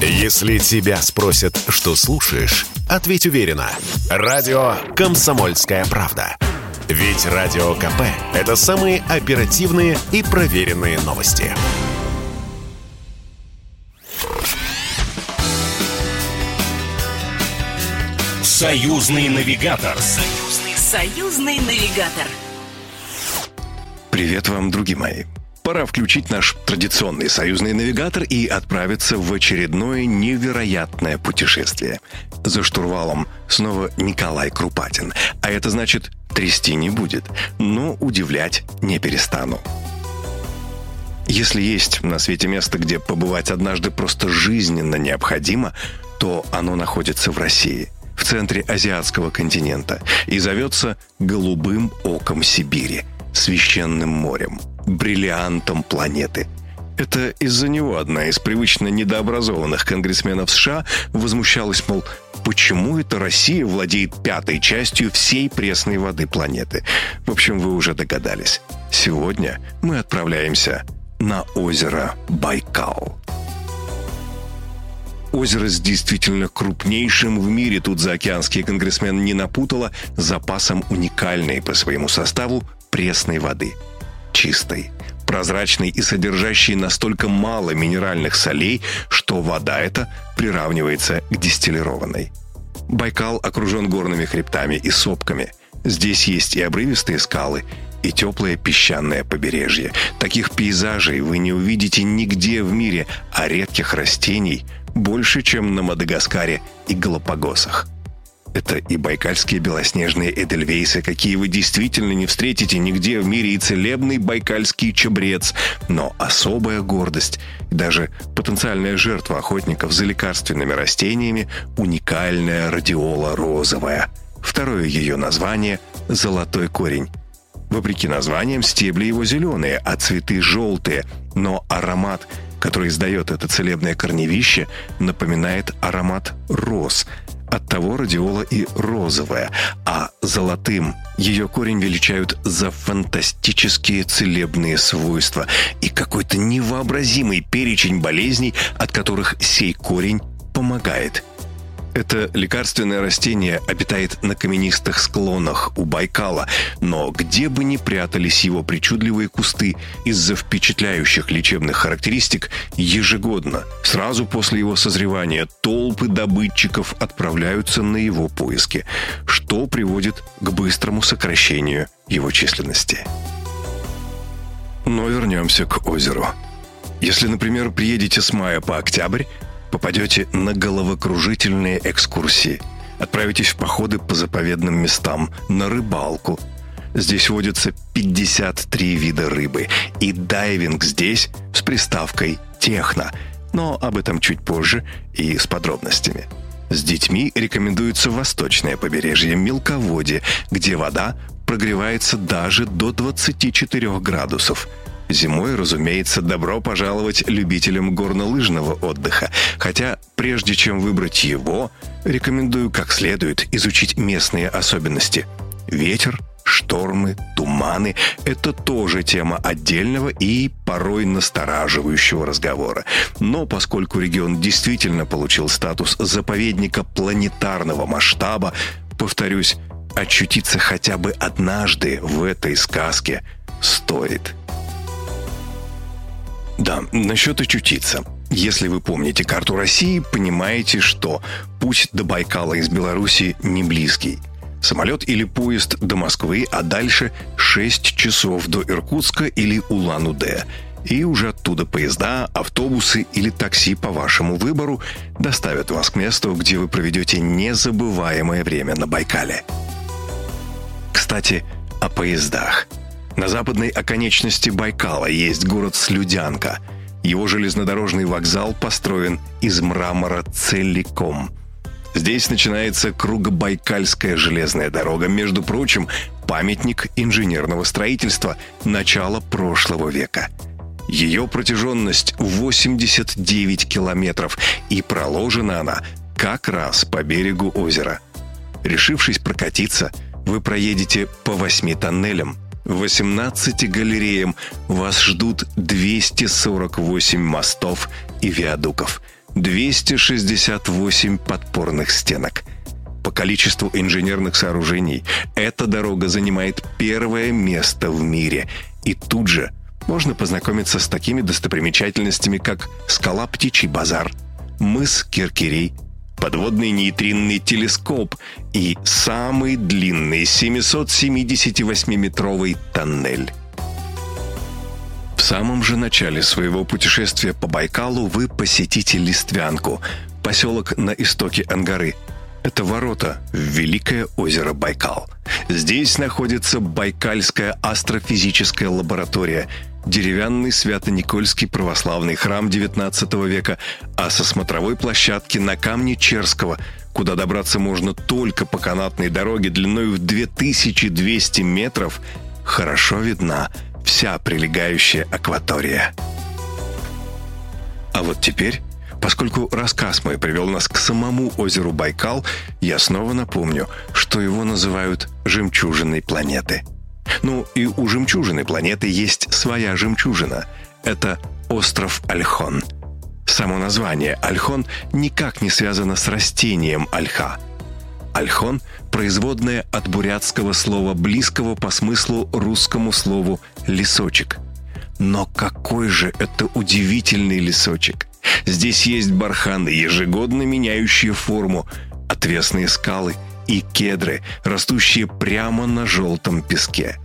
Если тебя спросят, что слушаешь, ответь уверенно. Радио «Комсомольская правда». Ведь Радио КП – это самые оперативные и проверенные новости. Союзный навигатор. Союзный, союзный навигатор. Привет вам, другие мои. Пора включить наш традиционный союзный навигатор и отправиться в очередное невероятное путешествие. За штурвалом снова Николай Крупатин. А это значит, трясти не будет, но удивлять не перестану. Если есть на свете место, где побывать однажды просто жизненно необходимо, то оно находится в России, в центре азиатского континента, и зовется «Голубым оком Сибири», священным морем – бриллиантом планеты. Это из-за него одна из привычно недообразованных конгрессменов США возмущалась, мол, почему это Россия владеет пятой частью всей пресной воды планеты. В общем, вы уже догадались. Сегодня мы отправляемся на озеро Байкал. Озеро с действительно крупнейшим в мире, тут заокеанский конгрессмен не напутала, запасом уникальной по своему составу пресной воды – чистой, прозрачной и содержащей настолько мало минеральных солей, что вода эта приравнивается к дистиллированной. Байкал окружен горными хребтами и сопками. Здесь есть и обрывистые скалы, и теплое песчаное побережье. Таких пейзажей вы не увидите нигде в мире, а редких растений больше, чем на Мадагаскаре и Галапагосах. Это и байкальские белоснежные эдельвейсы, какие вы действительно не встретите нигде в мире, и целебный байкальский чабрец. Но особая гордость и даже потенциальная жертва охотников за лекарственными растениями – уникальная радиола розовая. Второе ее название – золотой корень. Вопреки названиям, стебли его зеленые, а цветы желтые, но аромат – который издает это целебное корневище, напоминает аромат роз – Оттого радиола и розовая, а золотым. Ее корень величают за фантастические целебные свойства и какой-то невообразимый перечень болезней, от которых сей корень помогает – это лекарственное растение обитает на каменистых склонах у Байкала, но где бы ни прятались его причудливые кусты, из-за впечатляющих лечебных характеристик, ежегодно, сразу после его созревания, толпы добытчиков отправляются на его поиски, что приводит к быстрому сокращению его численности. Но вернемся к озеру. Если, например, приедете с мая по октябрь, попадете на головокружительные экскурсии. Отправитесь в походы по заповедным местам, на рыбалку. Здесь водятся 53 вида рыбы. И дайвинг здесь с приставкой «техно». Но об этом чуть позже и с подробностями. С детьми рекомендуется восточное побережье Мелководье, где вода прогревается даже до 24 градусов – Зимой, разумеется, добро пожаловать любителям горнолыжного отдыха. Хотя, прежде чем выбрать его, рекомендую как следует изучить местные особенности. Ветер, штормы, туманы – это тоже тема отдельного и порой настораживающего разговора. Но поскольку регион действительно получил статус заповедника планетарного масштаба, повторюсь, очутиться хотя бы однажды в этой сказке стоит – да, насчет очутиться. Если вы помните карту России, понимаете, что путь до Байкала из Беларуси не близкий. Самолет или поезд до Москвы, а дальше 6 часов до Иркутска или Улан-Удэ. И уже оттуда поезда, автобусы или такси по вашему выбору доставят вас к месту, где вы проведете незабываемое время на Байкале. Кстати, о поездах – на западной оконечности Байкала есть город Слюдянка. Его железнодорожный вокзал построен из мрамора целиком. Здесь начинается Кругобайкальская железная дорога, между прочим, памятник инженерного строительства начала прошлого века. Ее протяженность 89 километров, и проложена она как раз по берегу озера. Решившись прокатиться, вы проедете по восьми тоннелям – 18 галереям вас ждут 248 мостов и виадуков, 268 подпорных стенок. По количеству инженерных сооружений эта дорога занимает первое место в мире. И тут же можно познакомиться с такими достопримечательностями, как скала Птичий базар, мыс Киркирей, подводный нейтринный телескоп и самый длинный 778-метровый тоннель. В самом же начале своего путешествия по Байкалу вы посетите Листвянку, поселок на истоке Ангары. Это ворота в Великое озеро Байкал. Здесь находится Байкальская астрофизическая лаборатория – деревянный Свято-Никольский православный храм XIX века, а со смотровой площадки на камне Черского, куда добраться можно только по канатной дороге длиной в 2200 метров, хорошо видна вся прилегающая акватория. А вот теперь, поскольку рассказ мой привел нас к самому озеру Байкал, я снова напомню, что его называют «жемчужиной планеты». Ну и у жемчужины планеты есть своя жемчужина. Это остров Альхон. Само название Альхон никак не связано с растением ольха. Альхон – производное от бурятского слова, близкого по смыслу русскому слову «лесочек». Но какой же это удивительный лесочек! Здесь есть барханы, ежегодно меняющие форму, отвесные скалы – и кедры, растущие прямо на желтом песке.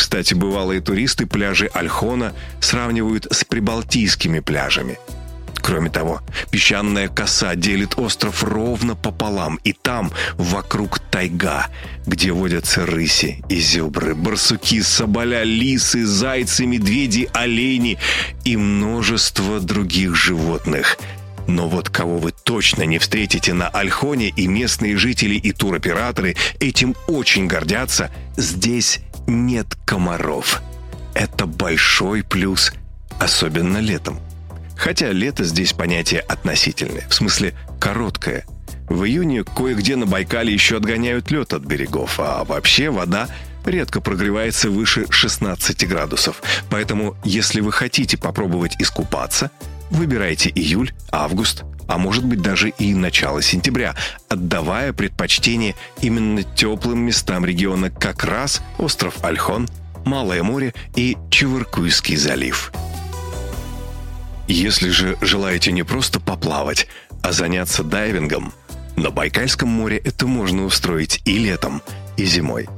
Кстати, бывалые туристы пляжи Альхона сравнивают с прибалтийскими пляжами. Кроме того, песчаная коса делит остров ровно пополам, и там вокруг тайга, где водятся рыси, изюбры, барсуки, соболя, лисы, зайцы, медведи, олени и множество других животных – но вот кого вы точно не встретите на Альхоне, и местные жители и туроператоры этим очень гордятся, здесь нет комаров. Это большой плюс, особенно летом. Хотя лето здесь понятие относительное, в смысле короткое. В июне кое-где на Байкале еще отгоняют лед от берегов, а вообще вода редко прогревается выше 16 градусов. Поэтому, если вы хотите попробовать искупаться, Выбирайте июль, август, а может быть даже и начало сентября, отдавая предпочтение именно теплым местам региона, как раз остров Альхон, Малое море и Чевыркуйский залив. Если же желаете не просто поплавать, а заняться дайвингом, на Байкальском море это можно устроить и летом, и зимой.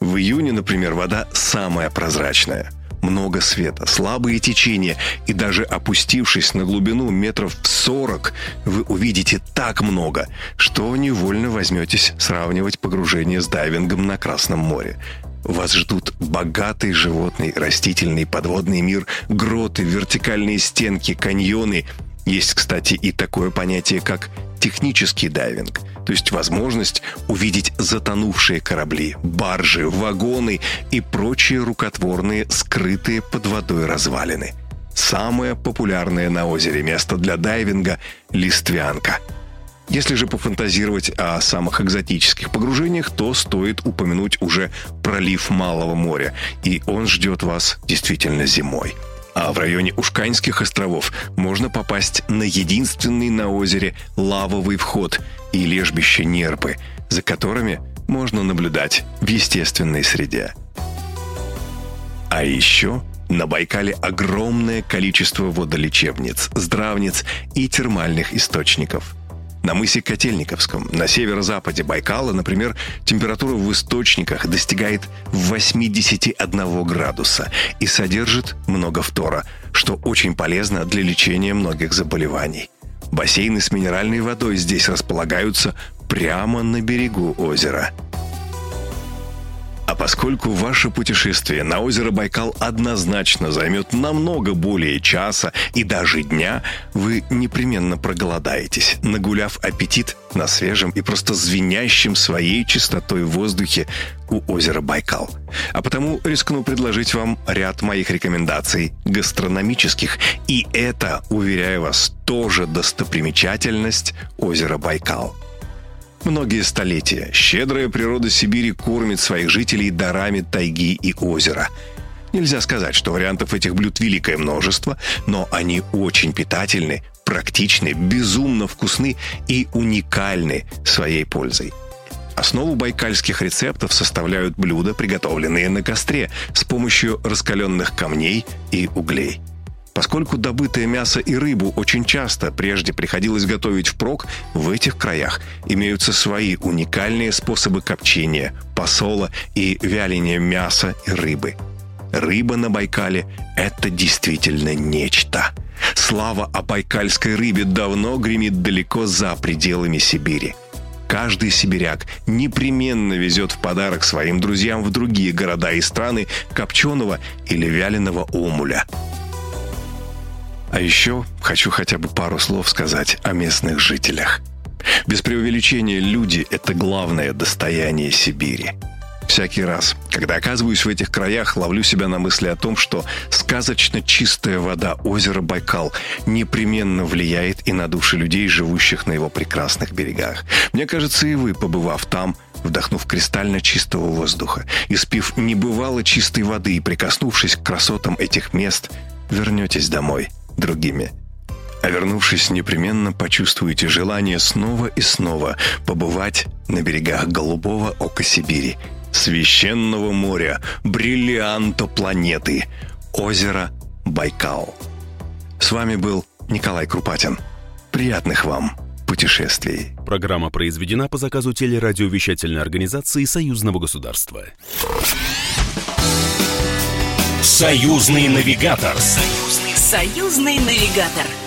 В июне, например, вода самая прозрачная – много света, слабые течения, и даже опустившись на глубину метров в 40, вы увидите так много, что невольно возьметесь сравнивать погружение с дайвингом на Красном море. Вас ждут богатый животный, растительный, подводный мир, гроты, вертикальные стенки, каньоны. Есть, кстати, и такое понятие, как технический дайвинг – то есть возможность увидеть затонувшие корабли, баржи, вагоны и прочие рукотворные, скрытые под водой развалины. Самое популярное на озере место для дайвинга – Листвянка. Если же пофантазировать о самых экзотических погружениях, то стоит упомянуть уже пролив Малого моря, и он ждет вас действительно зимой – а в районе Ушканских островов можно попасть на единственный на озере лавовый вход и лежбище нерпы, за которыми можно наблюдать в естественной среде. А еще на Байкале огромное количество водолечебниц, здравниц и термальных источников – на мысе Котельниковском, на северо-западе Байкала, например, температура в источниках достигает 81 градуса и содержит много фтора, что очень полезно для лечения многих заболеваний. Бассейны с минеральной водой здесь располагаются прямо на берегу озера – а поскольку ваше путешествие на озеро Байкал однозначно займет намного более часа и даже дня, вы непременно проголодаетесь, нагуляв аппетит на свежем и просто звенящем своей чистотой воздухе у озера Байкал. А потому рискну предложить вам ряд моих рекомендаций гастрономических. И это, уверяю вас, тоже достопримечательность озера Байкал. Многие столетия щедрая природа Сибири кормит своих жителей дарами тайги и озера. Нельзя сказать, что вариантов этих блюд великое множество, но они очень питательны, практичны, безумно вкусны и уникальны своей пользой. Основу байкальских рецептов составляют блюда, приготовленные на костре с помощью раскаленных камней и углей. Поскольку добытое мясо и рыбу очень часто прежде приходилось готовить впрок, в этих краях имеются свои уникальные способы копчения, посола и вяления мяса и рыбы. Рыба на Байкале – это действительно нечто. Слава о байкальской рыбе давно гремит далеко за пределами Сибири – Каждый сибиряк непременно везет в подарок своим друзьям в другие города и страны копченого или вяленого омуля. А еще хочу хотя бы пару слов сказать о местных жителях. Без преувеличения, люди – это главное достояние Сибири – Всякий раз, когда оказываюсь в этих краях, ловлю себя на мысли о том, что сказочно чистая вода озера Байкал непременно влияет и на души людей, живущих на его прекрасных берегах. Мне кажется, и вы, побывав там, вдохнув кристально чистого воздуха, испив небывало чистой воды и прикоснувшись к красотам этих мест, вернетесь домой другими. А вернувшись, непременно почувствуете желание снова и снова побывать на берегах голубого ока Сибири – священного моря, бриллианта планеты, озеро Байкал. С вами был Николай Крупатин. Приятных вам путешествий. Программа произведена по заказу телерадиовещательной организации Союзного государства. Союзный навигатор. Союзный, союзный навигатор.